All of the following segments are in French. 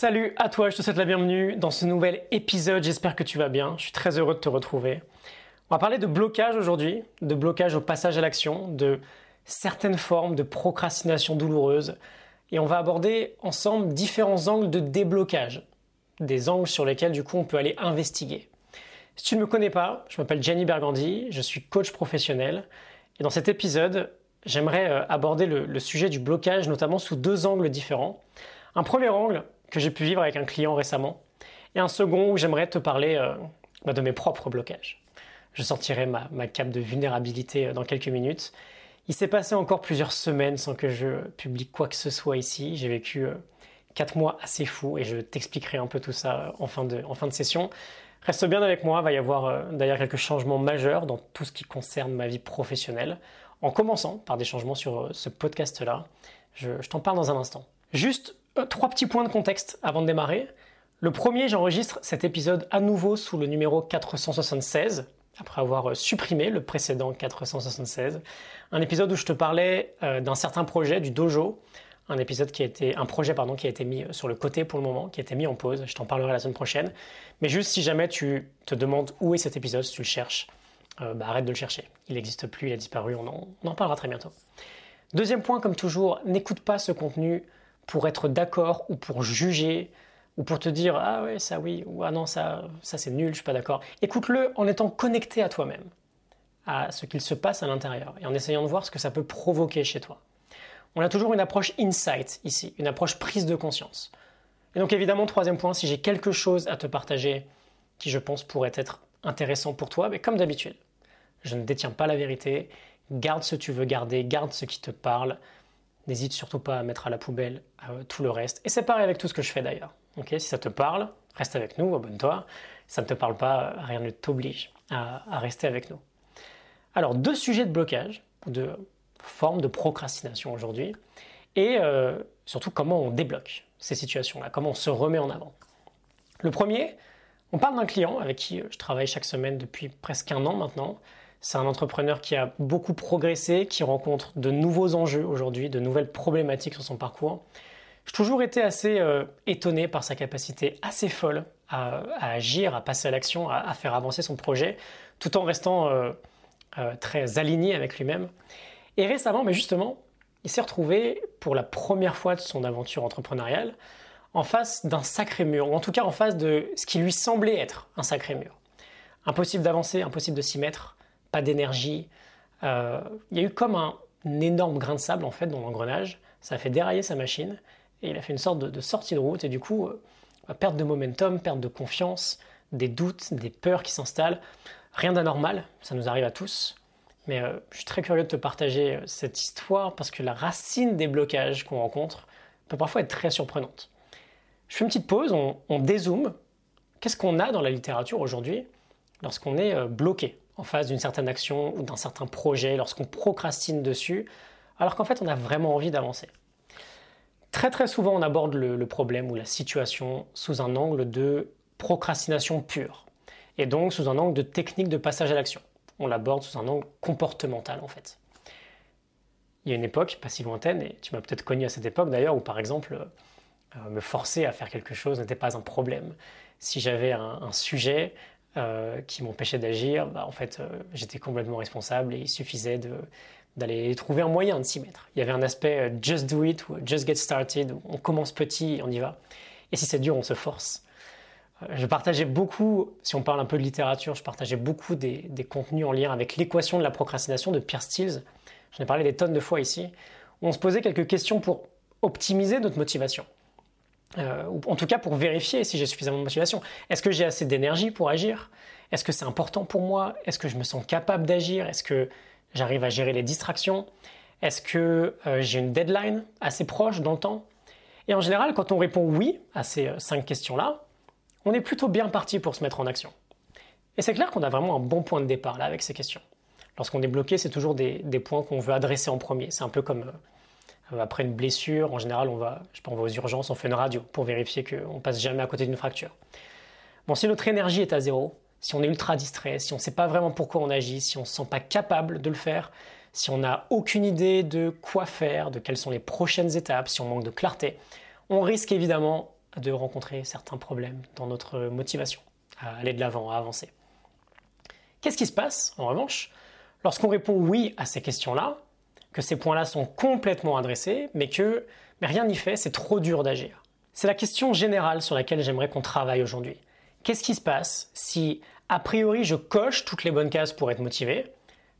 Salut à toi, je te souhaite la bienvenue dans ce nouvel épisode, j'espère que tu vas bien, je suis très heureux de te retrouver. On va parler de blocage aujourd'hui, de blocage au passage à l'action, de certaines formes de procrastination douloureuse, et on va aborder ensemble différents angles de déblocage, des angles sur lesquels du coup on peut aller investiguer. Si tu ne me connais pas, je m'appelle Jenny Bergandi, je suis coach professionnel, et dans cet épisode, j'aimerais euh, aborder le, sujet du blocage notamment sous deux angles différents. Un premier angle que j'ai pu vivre avec un client récemment, et un second où j'aimerais te parler euh, bah, de mes propres blocages. Je sortirai ma, ma cape de vulnérabilité euh, dans quelques minutes. Il s'est passé encore plusieurs semaines sans que je publie quoi que ce soit ici. J'ai vécu quatre mois assez fous et je t'expliquerai un peu tout ça en fin de, en fin de session. Reste bien avec moi, il va y avoir d'ailleurs quelques changements majeurs dans tout ce qui concerne ma vie professionnelle en commençant par des changements sur euh, ce podcast-là. Je, t'en parle dans un instant. Juste euh, trois petits points de contexte avant de démarrer. Le premier, j'enregistre cet épisode à nouveau sous le numéro 476, après avoir euh, supprimé le précédent 476. Un épisode où je te parlais d'un certain projet du dojo, un épisode qui a été, un projet pardon, qui a été mis sur le côté pour le moment, qui a été mis en pause. Je t'en parlerai la semaine prochaine. Mais juste si jamais tu te demandes où est cet épisode, si tu le cherches, euh, bah, arrête de le chercher. Il n'existe plus, il a disparu, on en, parlera très bientôt. Deuxième point, comme toujours, n'écoute pas ce contenu pour être d'accord ou pour juger ou pour te dire ah ouais ça oui ou ah non ça ça c'est nul je suis pas d'accord. Écoute-le en étant connecté à toi-même, à ce qu'il se passe à l'intérieur et en essayant de voir ce que ça peut provoquer chez toi. On a toujours une approche insight ici, une approche prise de conscience. Et donc évidemment troisième point, si j'ai quelque chose à te partager qui je pense pourrait être intéressant pour toi, mais comme d'habitude, je ne détiens pas la vérité. Garde ce que tu veux garder, garde ce qui te parle. N'hésite surtout pas à mettre à la poubelle euh, tout le reste. Et c'est pareil avec tout ce que je fais d'ailleurs. si ça te parle, reste avec nous, abonne-toi. Si ça ne te parle pas, rien ne t'oblige à, rester avec nous. Alors, deux sujets de blocage, de forme de procrastination aujourd'hui, et euh, surtout comment on débloque ces situations-là, comment on se remet en avant. Le premier, on parle d'un client avec qui je travaille chaque semaine depuis presque un an maintenant, c'est un entrepreneur qui a beaucoup progressé, qui rencontre de nouveaux enjeux aujourd'hui, de nouvelles problématiques sur son parcours. J'ai toujours été assez euh, étonné par sa capacité assez folle à, agir, à passer à l'action, à, faire avancer son projet, tout en restant euh, euh, très aligné avec lui-même. Et récemment, mais justement, il s'est retrouvé pour la première fois de son aventure entrepreneuriale en face d'un sacré mur, ou en tout cas en face de ce qui lui semblait être un sacré mur. Impossible d'avancer, impossible de s'y mettre, pas d'énergie. Euh, il y a eu comme un, énorme grain de sable en fait dans l'engrenage. Ça a fait dérailler sa machine et il a fait une sorte de, sortie de route et du coup, euh, perte de momentum, perte de confiance, des doutes, des peurs qui s'installent. Rien d'anormal, ça nous arrive à tous. Mais euh, je suis très curieux de te partager cette histoire parce que la racine des blocages qu'on rencontre peut parfois être très surprenante. Je fais une petite pause, on, on dézoome. Qu'est-ce qu'on a dans la littérature aujourd'hui lorsqu'on est bloqué? En face d'une certaine action ou d'un certain projet, lorsqu'on procrastine dessus, alors qu'en fait on a vraiment envie d'avancer. Très très souvent on aborde le, problème ou la situation sous un angle de procrastination pure, et donc sous un angle de technique de passage à l'action. On l'aborde sous un angle comportemental en fait. Il y a une époque, pas si lointaine, et tu m'as peut-être connu à cette époque d'ailleurs, où par exemple euh, me forcer à faire quelque chose n'était pas un problème. Si j'avais un sujet euh, qui m'empêchait d'agir, bah, en fait, euh, j'étais complètement responsable et il suffisait d'aller trouver un moyen de s'y mettre. Il y avait un aspect euh, just do it ou just get started, on commence petit et on y va. Et si c'est dur, on se force. Je partageais beaucoup, si on parle un peu de littérature, je partageais beaucoup des, contenus en lien avec l'équation de la procrastination de Pierre Stills. J'en ai parlé des tonnes de fois ici, où on se posait quelques questions pour optimiser notre motivation. Euh, en tout cas pour vérifier si j'ai suffisamment de motivation. Est-ce que j'ai assez d'énergie pour agir? Est-ce que c'est important pour moi? Est-ce que je me sens capable d'agir? Est-ce que j'arrive à gérer les distractions? Est-ce que euh, j'ai une deadline assez proche dans le temps? Et en général, quand on répond oui à ces euh, cinq questions-là, on est plutôt bien parti pour se mettre en action. Et c'est clair qu'on a vraiment un bon point de départ là avec ces questions. Lorsqu'on est bloqué, c'est toujours des, points qu'on veut adresser en premier. C'est un peu comme après une blessure, en général, on va, je va aux urgences, on fait une radio pour vérifier qu'on passe jamais à côté d'une fracture. Bon, si notre énergie est à zéro, si on est ultra distrait, si on ne sait pas vraiment pourquoi on agit, si on ne se sent pas capable de le faire, si on n'a aucune idée de quoi faire, de quelles sont les prochaines étapes, si on manque de clarté, on risque évidemment de rencontrer certains problèmes dans notre motivation à aller de l'avant, à avancer. Qu'est-ce qui se passe, en revanche, lorsqu'on répond oui à ces questions-là, que ces points-là sont complètement adressés, mais que mais rien n'y fait, c'est trop dur d'agir C'est la question générale sur laquelle j'aimerais qu'on travaille aujourd'hui. Qu'est-ce qui se passe si, a priori, je coche toutes les bonnes cases pour être motivé?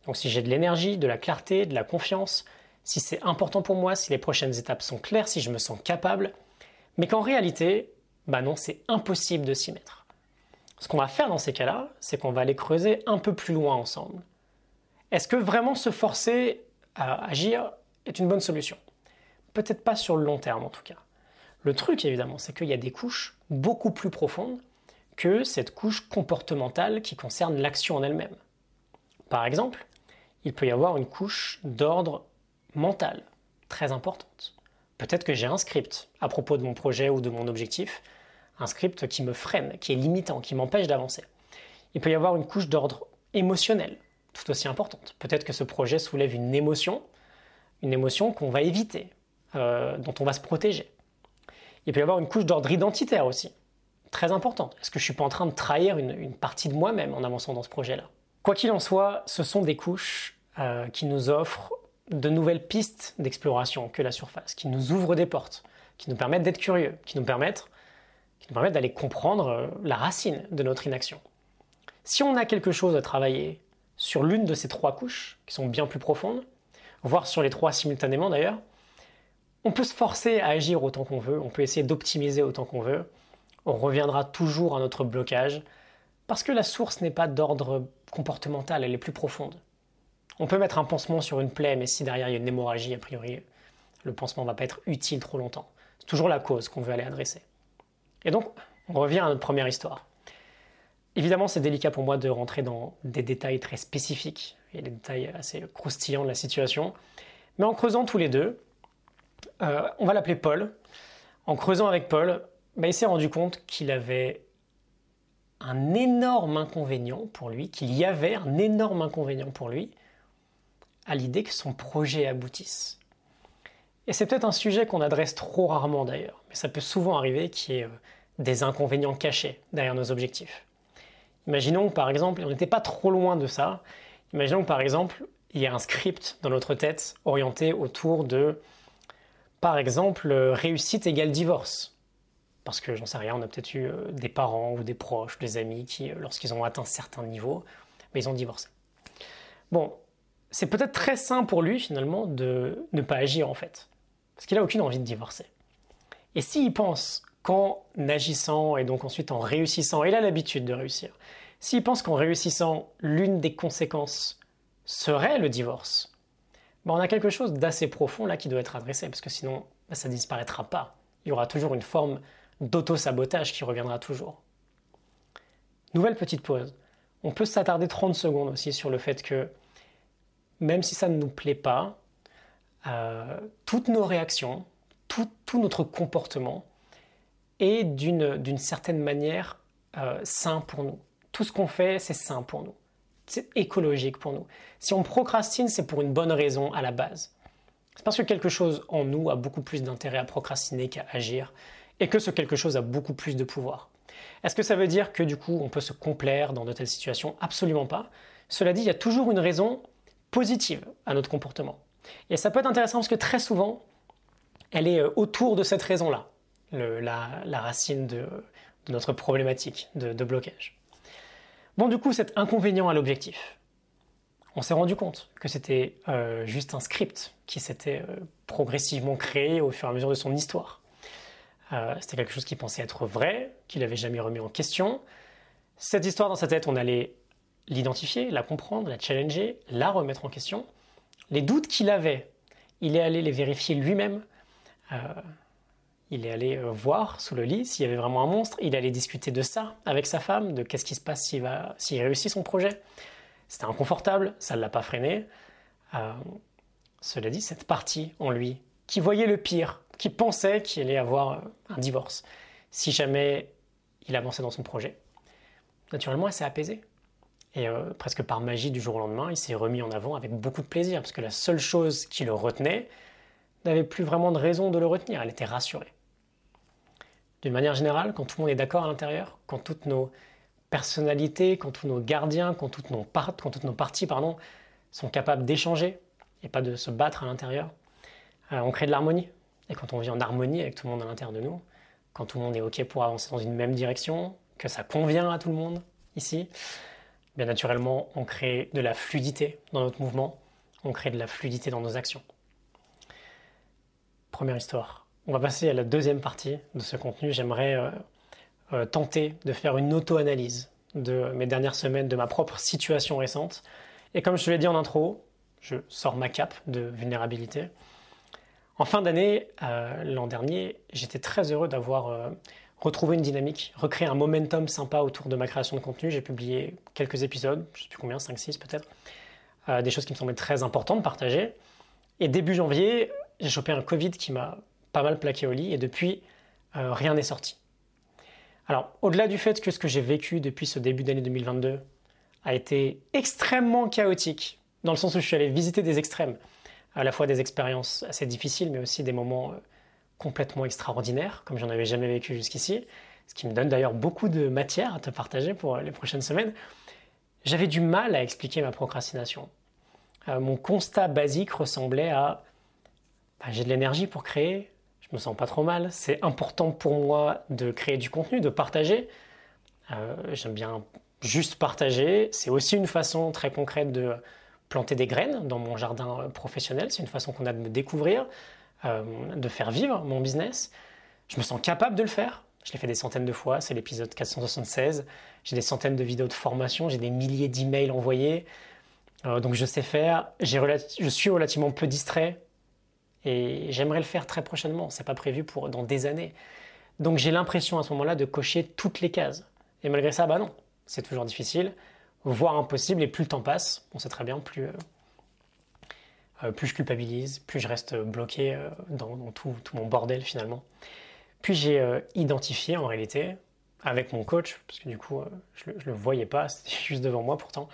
Donc si j'ai de l'énergie, de la clarté, de la confiance, si c'est important pour moi, si les prochaines étapes sont claires, si je me sens capable, mais qu'en réalité, bah non, c'est impossible de s'y mettre. Ce qu'on va faire dans ces cas-là, c'est qu'on va aller creuser un peu plus loin ensemble. Est-ce que vraiment se forcer agir est une bonne solution Peut-être pas sur le long terme en tout cas. Le truc évidemment, c'est qu'il y a des couches beaucoup plus profondes que cette couche comportementale qui concerne l'action en elle-même. Par exemple, il peut y avoir une couche d'ordre mental très importante. Peut-être que j'ai un script à propos de mon projet ou de mon objectif, un script qui me freine, qui est limitant, qui m'empêche d'avancer. Il peut y avoir une couche d'ordre émotionnel, tout aussi importante. Peut-être que ce projet soulève une émotion, une émotion qu'on va éviter, euh, dont on va se protéger. Il peut y avoir une couche d'ordre identitaire aussi, très importante. Est-ce que je ne suis pas en train de trahir une, partie de moi-même en avançant dans ce projet-là? Quoi qu'il en soit, ce sont des couches euh, qui nous offrent de nouvelles pistes d'exploration que la surface, qui nous ouvrent des portes, qui nous permettent d'être curieux, qui nous permettent, qui nous permettent d'aller comprendre euh, la racine de notre inaction. Si on a quelque chose à travailler sur l'une de ces trois couches, qui sont bien plus profondes, voire sur les trois simultanément d'ailleurs, on peut se forcer à agir autant qu'on veut, on peut essayer d'optimiser autant qu'on veut, on reviendra toujours à notre blocage, parce que la source n'est pas d'ordre comportemental, elle est plus profonde. On peut mettre un pansement sur une plaie, mais si derrière il y a une hémorragie, a priori, le pansement ne va pas être utile trop longtemps. C'est toujours la cause qu'on veut aller adresser. Et donc, on revient à notre première histoire. Évidemment, c'est délicat pour moi de rentrer dans des détails très spécifiques et des détails assez croustillants de la situation. Mais en creusant tous les deux, euh, on va l'appeler Paul. En creusant avec Paul, bah, il s'est rendu compte qu'il avait un énorme inconvénient pour lui, qu'il y avait un énorme inconvénient pour lui, à l'idée que son projet aboutisse. Et c'est peut-être un sujet qu'on adresse trop rarement d'ailleurs, mais ça peut souvent arriver qu'il y ait euh, des inconvénients cachés derrière nos objectifs. Imaginons par exemple, et on n'était pas trop loin de ça, imaginons par exemple, il y a un script dans notre tête orienté autour de, par exemple, réussite égale divorce. Parce que j'en sais rien, on a peut-être eu euh, des parents ou des proches, des amis qui, euh, lorsqu'ils ont atteint certains niveaux, mais ils ont divorcé. Bon, c'est peut-être très sain pour lui finalement de ne pas agir en fait. Parce qu'il n'a aucune envie de divorcer. Et s'il pense qu'en agissant et donc ensuite en réussissant, il a l'habitude de réussir, s'il pense qu'en réussissant, l'une des conséquences serait le divorce, ben on a quelque chose d'assez profond là qui doit être adressé, parce que sinon ben ça ne disparaîtra pas. Il y aura toujours une forme d'auto-sabotage qui reviendra toujours. Nouvelle petite pause. On peut s'attarder 30 secondes aussi sur le fait que même si ça ne nous plaît pas, euh, toutes nos réactions, tout, notre comportement est d'une certaine manière euh, sain pour nous. Tout ce qu'on fait, c'est sain pour nous. C'est écologique pour nous. Si on procrastine, c'est pour une bonne raison à la base. C'est parce que quelque chose en nous a beaucoup plus d'intérêt à procrastiner qu'à agir, et que ce quelque chose a beaucoup plus de pouvoir. Est-ce que ça veut dire que du coup on peut se complaire dans de telles situations? Absolument pas. Cela dit, il y a toujours une raison positive à notre comportement. Et ça peut être intéressant parce que très souvent, elle est euh, autour de cette raison-là, la, racine de, notre problématique de, blocage. Bon, du coup, cet inconvénient à l'objectif, on s'est rendu compte que c'était euh, juste un script qui s'était euh, progressivement créé au fur et à mesure de son histoire. c'était quelque chose qui pensait être vrai, qu'il n'avait jamais remis en question. Cette histoire dans sa tête, on allait l'identifier, la comprendre, la challenger, la remettre en question. Les doutes qu'il avait, il est allé les vérifier lui-même. Euh, il est allé euh, voir sous le lit s'il y avait vraiment un monstre. Il allait discuter de ça avec sa femme, de qu'est-ce qui se passe s'il, va, s'il réussit son projet. C'était inconfortable, ça ne l'a pas freiné. Euh, cela dit, cette partie en lui, qui voyait le pire, qui pensait qu'il allait avoir un divorce, si jamais il avançait dans son projet, naturellement, elle s'est apaisée. Et euh, presque par magie du jour au lendemain, il s'est remis en avant avec beaucoup de plaisir, parce que la seule chose qui le retenait n'avait plus vraiment de raison de le retenir, elle était rassurée. D'une manière générale, quand tout le monde est d'accord à l'intérieur, quand toutes nos personnalités, quand tous nos gardiens, quand toutes nos, parties pardon, sont capables d'échanger et pas de se battre à l'intérieur, euh, on crée de l'harmonie. Et quand on vit en harmonie avec tout le monde à l'intérieur de nous, quand tout le monde est OK pour avancer dans une même direction, que ça convient à tout le monde ici, bien naturellement, on crée de la fluidité dans notre mouvement, on crée de la fluidité dans nos actions. Première histoire. On va passer à la deuxième partie de ce contenu. J'aimerais euh, euh, tenter de faire une auto-analyse de mes dernières semaines, de ma propre situation récente. Et comme je te l'ai dit en intro, je sors ma cape de vulnérabilité. En fin d'année, euh, l'an dernier, j'étais très heureux d'avoir retrouvé une dynamique, recréé un momentum sympa autour de ma création de contenu. J'ai publié quelques épisodes, je ne sais plus combien, 5-6 peut-être, des choses qui me semblaient très importantes de partager. Et début janvier, j'ai chopé un Covid qui m'a pas mal plaqué au lit et depuis, euh, rien n'est sorti. Alors, au-delà du fait que ce que j'ai vécu depuis ce début d'année 2022 a été extrêmement chaotique, dans le sens où je suis allé visiter des extrêmes, à la fois des expériences assez difficiles, mais aussi des moments euh, complètement extraordinaires, comme j'en avais jamais vécu jusqu'ici, ce qui me donne d'ailleurs beaucoup de matière à te partager pour les prochaines semaines, j'avais du mal à expliquer ma procrastination. Euh, mon constat basique ressemblait à bah, j'ai de l'énergie pour créer, je me sens pas trop mal, c'est important pour moi de créer du contenu, de partager. Euh, j'aime bien juste partager. C'est aussi une façon très concrète de planter des graines dans mon jardin professionnel. C'est une façon qu'on a de me découvrir, euh, de faire vivre mon business. Je me sens capable de le faire. Je l'ai fait des centaines de fois. C'est l'épisode 476. J'ai des centaines de vidéos de formation. J'ai des milliers d'emails envoyés. Euh, donc je sais faire. Je suis relativement peu distrait et j'aimerais le faire très prochainement. C'est pas prévu pour dans des années. Donc j'ai l'impression à ce moment-là de cocher toutes les cases. Et malgré ça, bah non, c'est toujours difficile, voire impossible. Et plus le temps passe, on sait très bien, plus, euh, euh, plus je culpabilise, plus je reste bloqué euh, dans, tout, mon bordel finalement. Puis j'ai identifié en réalité, avec mon coach, parce que du coup je ne le voyais pas, c'était juste devant moi pourtant,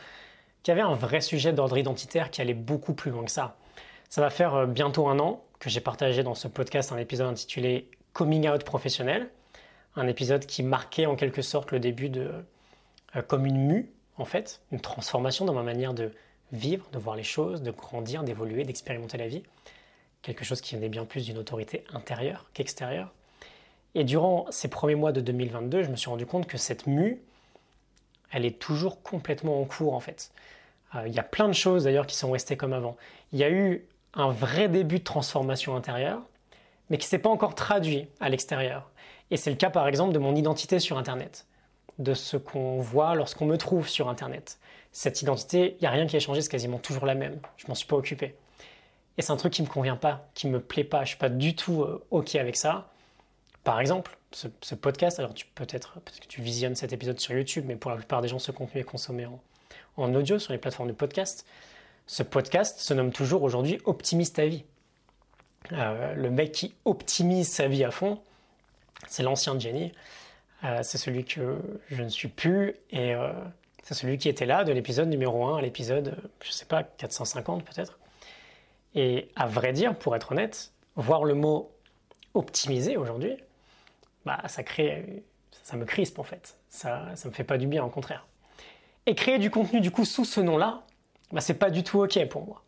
qu'il y avait un vrai sujet d'ordre identitaire qui allait beaucoup plus loin que ça. Ça va faire euh, bientôt un an que j'ai partagé dans ce podcast un épisode intitulé Coming Out professionnel, un épisode qui marquait en quelque sorte le début de euh, comme une mue en fait, une transformation dans ma manière de vivre, de voir les choses, de grandir, d'évoluer, d'expérimenter la vie, quelque chose qui venait bien plus d'une autorité intérieure qu'extérieure. Et durant ces premiers mois de 2022, je me suis rendu compte que cette mue, elle est toujours complètement en cours en fait. Euh, il y a plein de choses d'ailleurs qui sont restées comme avant. Il y a eu un vrai début de transformation intérieure, mais qui ne s'est pas encore traduit à l'extérieur. Et c'est le cas par exemple de mon identité sur Internet, de ce qu'on voit lorsqu'on me trouve sur Internet. Cette identité, il n'y a rien qui a changé, c'est quasiment toujours la même. Je m'en suis pas occupé. Et c'est un truc qui me convient pas, qui me plaît pas. Je suis pas du tout euh, ok avec ça. Par exemple, ce, podcast, alors peut-être parce que tu visionnes cet épisode sur YouTube, mais pour la plupart des gens, ce contenu est consommé en, en audio sur les plateformes de podcast. Ce podcast se nomme toujours aujourd'hui Optimise ta vie. Euh, le mec qui optimise sa vie à fond, c'est l'ancien Jenny. Euh, c'est celui que je ne suis plus et euh, c'est celui qui était là de l'épisode numéro 1 à l'épisode, je ne sais pas, 450 peut-être. Et à vrai dire, pour être honnête, voir le mot optimiser aujourd'hui, bah, ça crée, ça me crispe en fait. Ça, ça me fait pas du bien, au contraire. Et créer du contenu du coup sous ce nom-là, bah, c'est pas du tout OK pour moi.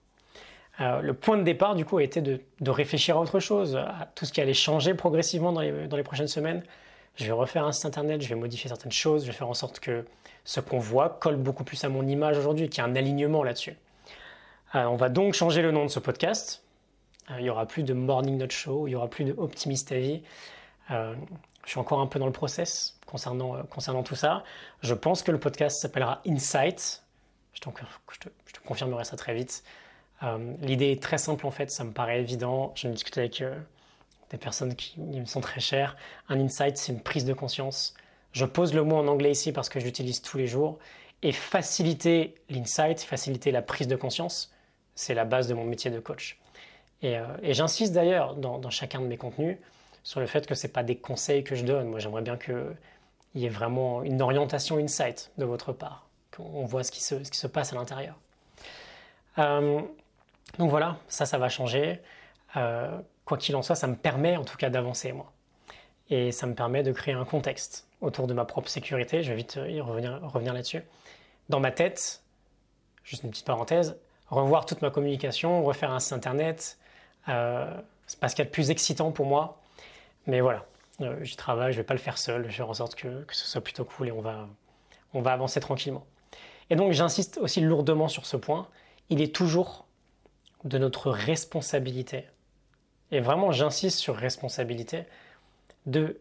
Euh, le point de départ, du coup, a été de, réfléchir à autre chose, à tout ce qui allait changer progressivement dans les, prochaines semaines. Je vais refaire un site internet, je vais modifier certaines choses, je vais faire en sorte que ce qu'on voit colle beaucoup plus à mon image aujourd'hui, qu'il y ait un alignement là-dessus. Euh, on va donc changer le nom de ce podcast. Euh, il n'y aura plus de Morning Note Show, il n'y aura plus de Optimiste ta vie. je suis encore un peu dans le process concernant, concernant tout ça. Je pense que le podcast s'appellera Insight. Je te, je confirmerai ça très vite. Euh, l'idée est très simple en fait, ça me paraît évident. Je discute avec euh, des personnes qui me sont très chères. Un insight, c'est une prise de conscience. Je pose le mot en anglais ici parce que j'utilise tous les jours. Et faciliter l'insight, faciliter la prise de conscience, c'est la base de mon métier de coach. Et, euh, j'insiste d'ailleurs dans, dans, chacun de mes contenus sur le fait que ce pas des conseils que je donne. Moi, j'aimerais bien qu'il y ait vraiment une orientation insight de votre part on voit ce qui se, passe à l'intérieur. Euh, donc voilà, ça, ça va changer. Euh, quoi qu'il en soit, ça me permet en tout cas d'avancer, moi. Et ça me permet de créer un contexte autour de ma propre sécurité. Je vais vite y revenir, revenir là-dessus. Dans ma tête, juste une petite parenthèse, revoir toute ma communication, refaire un site internet, euh, c'est pas ce qu'il y a de plus excitant pour moi. Mais voilà, euh, j'y travaille, je vais pas le faire seul, je vais en sorte que, ce soit plutôt cool et on va avancer tranquillement. Et donc j'insiste aussi lourdement sur ce point, il est toujours de notre responsabilité, et vraiment j'insiste sur responsabilité, de,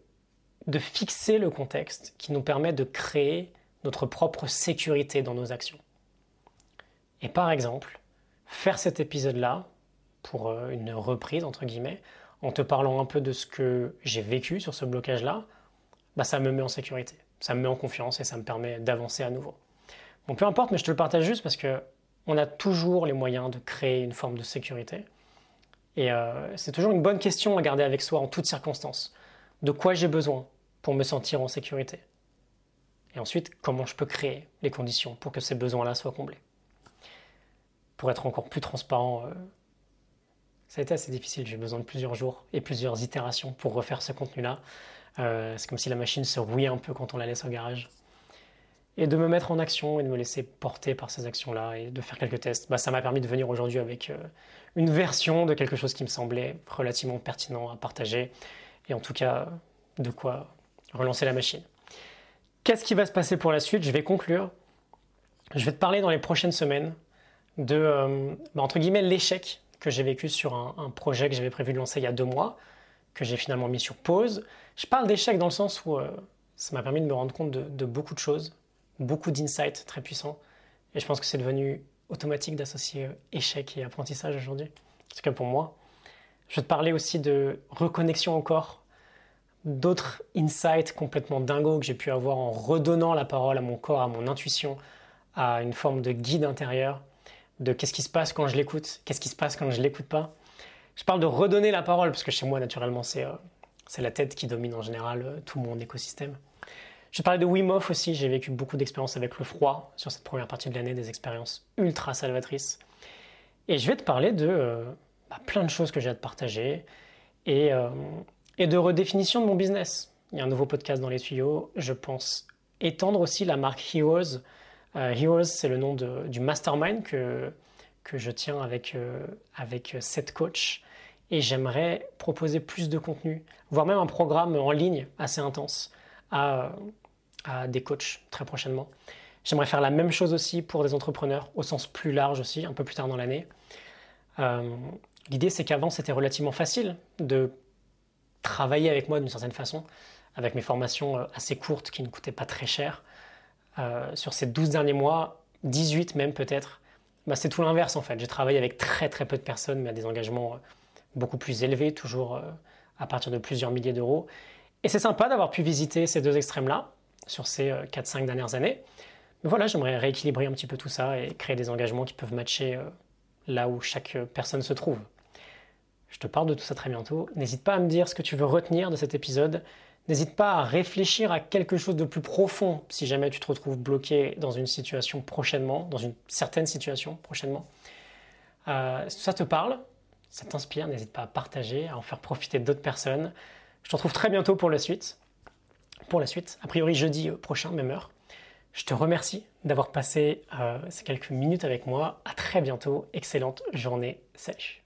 de fixer le contexte qui nous permet de créer notre propre sécurité dans nos actions. Et par exemple, faire cet épisode-là, pour euh, une reprise, entre guillemets, en te parlant un peu de ce que j'ai vécu sur ce blocage-là, bah, ça me met en sécurité, ça me met en confiance et ça me permet d'avancer à nouveau. Bon, peu importe, mais je te le partage juste parce que on a toujours les moyens de créer une forme de sécurité. Et euh, c'est toujours une bonne question à garder avec soi en toutes circonstances. De quoi j'ai besoin pour me sentir en sécurité? Et ensuite, comment je peux créer les conditions pour que ces besoins-là soient comblés? Pour être encore plus transparent, euh, ça a été assez difficile. J'ai besoin de plusieurs jours et plusieurs itérations pour refaire ce contenu-là. Euh, c'est comme si la machine se rouillait un peu quand on la laisse au garage. Et de me mettre en action et de me laisser porter par ces actions-là et de faire quelques tests, bah, ça m'a permis de venir aujourd'hui avec euh, une version de quelque chose qui me semblait relativement pertinent à partager et en tout cas de quoi relancer la machine. Qu'est-ce qui va se passer pour la suite? Je vais conclure. Je vais te parler dans les prochaines semaines de, euh, bah, entre guillemets, l'échec que j'ai vécu sur un, projet que j'avais prévu de lancer il y a deux mois, que j'ai finalement mis sur pause. Je parle d'échec dans le sens où euh, ça m'a permis de me rendre compte de, beaucoup de choses, beaucoup d'insights très puissants. Et je pense que c'est devenu automatique d'associer euh, échec et apprentissage aujourd'hui. En tout cas pour moi. Je vais te parler aussi de reconnexion au corps, d'autres insights complètement dingos que j'ai pu avoir en redonnant la parole à mon corps, à mon intuition, à une forme de guide intérieur de qu'est-ce qui se passe quand je l'écoute, qu'est-ce qui se passe quand je l'écoute pas. Je parle de redonner la parole, parce que chez moi, naturellement, c'est euh, la tête qui domine en général euh, tout mon écosystème. Je parlais de Wim Hof aussi, j'ai vécu beaucoup d'expériences avec le froid sur cette première partie de l'année, des expériences ultra salvatrices. Et je vais te parler de euh, bah, plein de choses que j'ai à te partager et, et de redéfinition de mon business. Il y a un nouveau podcast dans les tuyaux, je pense étendre aussi la marque Heroes euh, Heroes, c'est le nom du mastermind que, que je tiens avec, euh, avec sept coachs. Et j'aimerais proposer plus de contenu, voire même un programme en ligne assez intense à, à des coachs très prochainement. J'aimerais faire la même chose aussi pour des entrepreneurs, au sens plus large aussi, un peu plus tard dans l'année. Euh, l'idée, c'est qu'avant, c'était relativement facile de travailler avec moi d'une certaine façon, avec mes formations assez courtes qui ne coûtaient pas très cher. Euh, sur ces 12 derniers mois, 18 même peut-être, bah, c'est tout l'inverse en fait. J'ai travaillé avec très très peu de personnes, mais à des engagements euh, beaucoup plus élevés, toujours euh, à partir de plusieurs milliers d'euros. Et c'est sympa d'avoir pu visiter ces deux extrêmes-là sur ces 4-5 dernières années. Mais voilà, j'aimerais rééquilibrer un petit peu tout ça et créer des engagements qui peuvent matcher là où chaque personne se trouve. Je te parle de tout ça très bientôt. N'hésite pas à me dire ce que tu veux retenir de cet épisode. N'hésite pas à réfléchir à quelque chose de plus profond si jamais tu te retrouves bloqué dans une situation prochainement, dans une certaine situation prochainement. Euh, ça te parle, ça t'inspire, n'hésite pas à partager, à en faire profiter d'autres personnes. Je te retrouve très bientôt pour la suite. Pour la suite, a priori jeudi prochain, même heure. Je te remercie d'avoir passé euh, ces quelques minutes avec moi. À très bientôt. Excellente journée. Salut.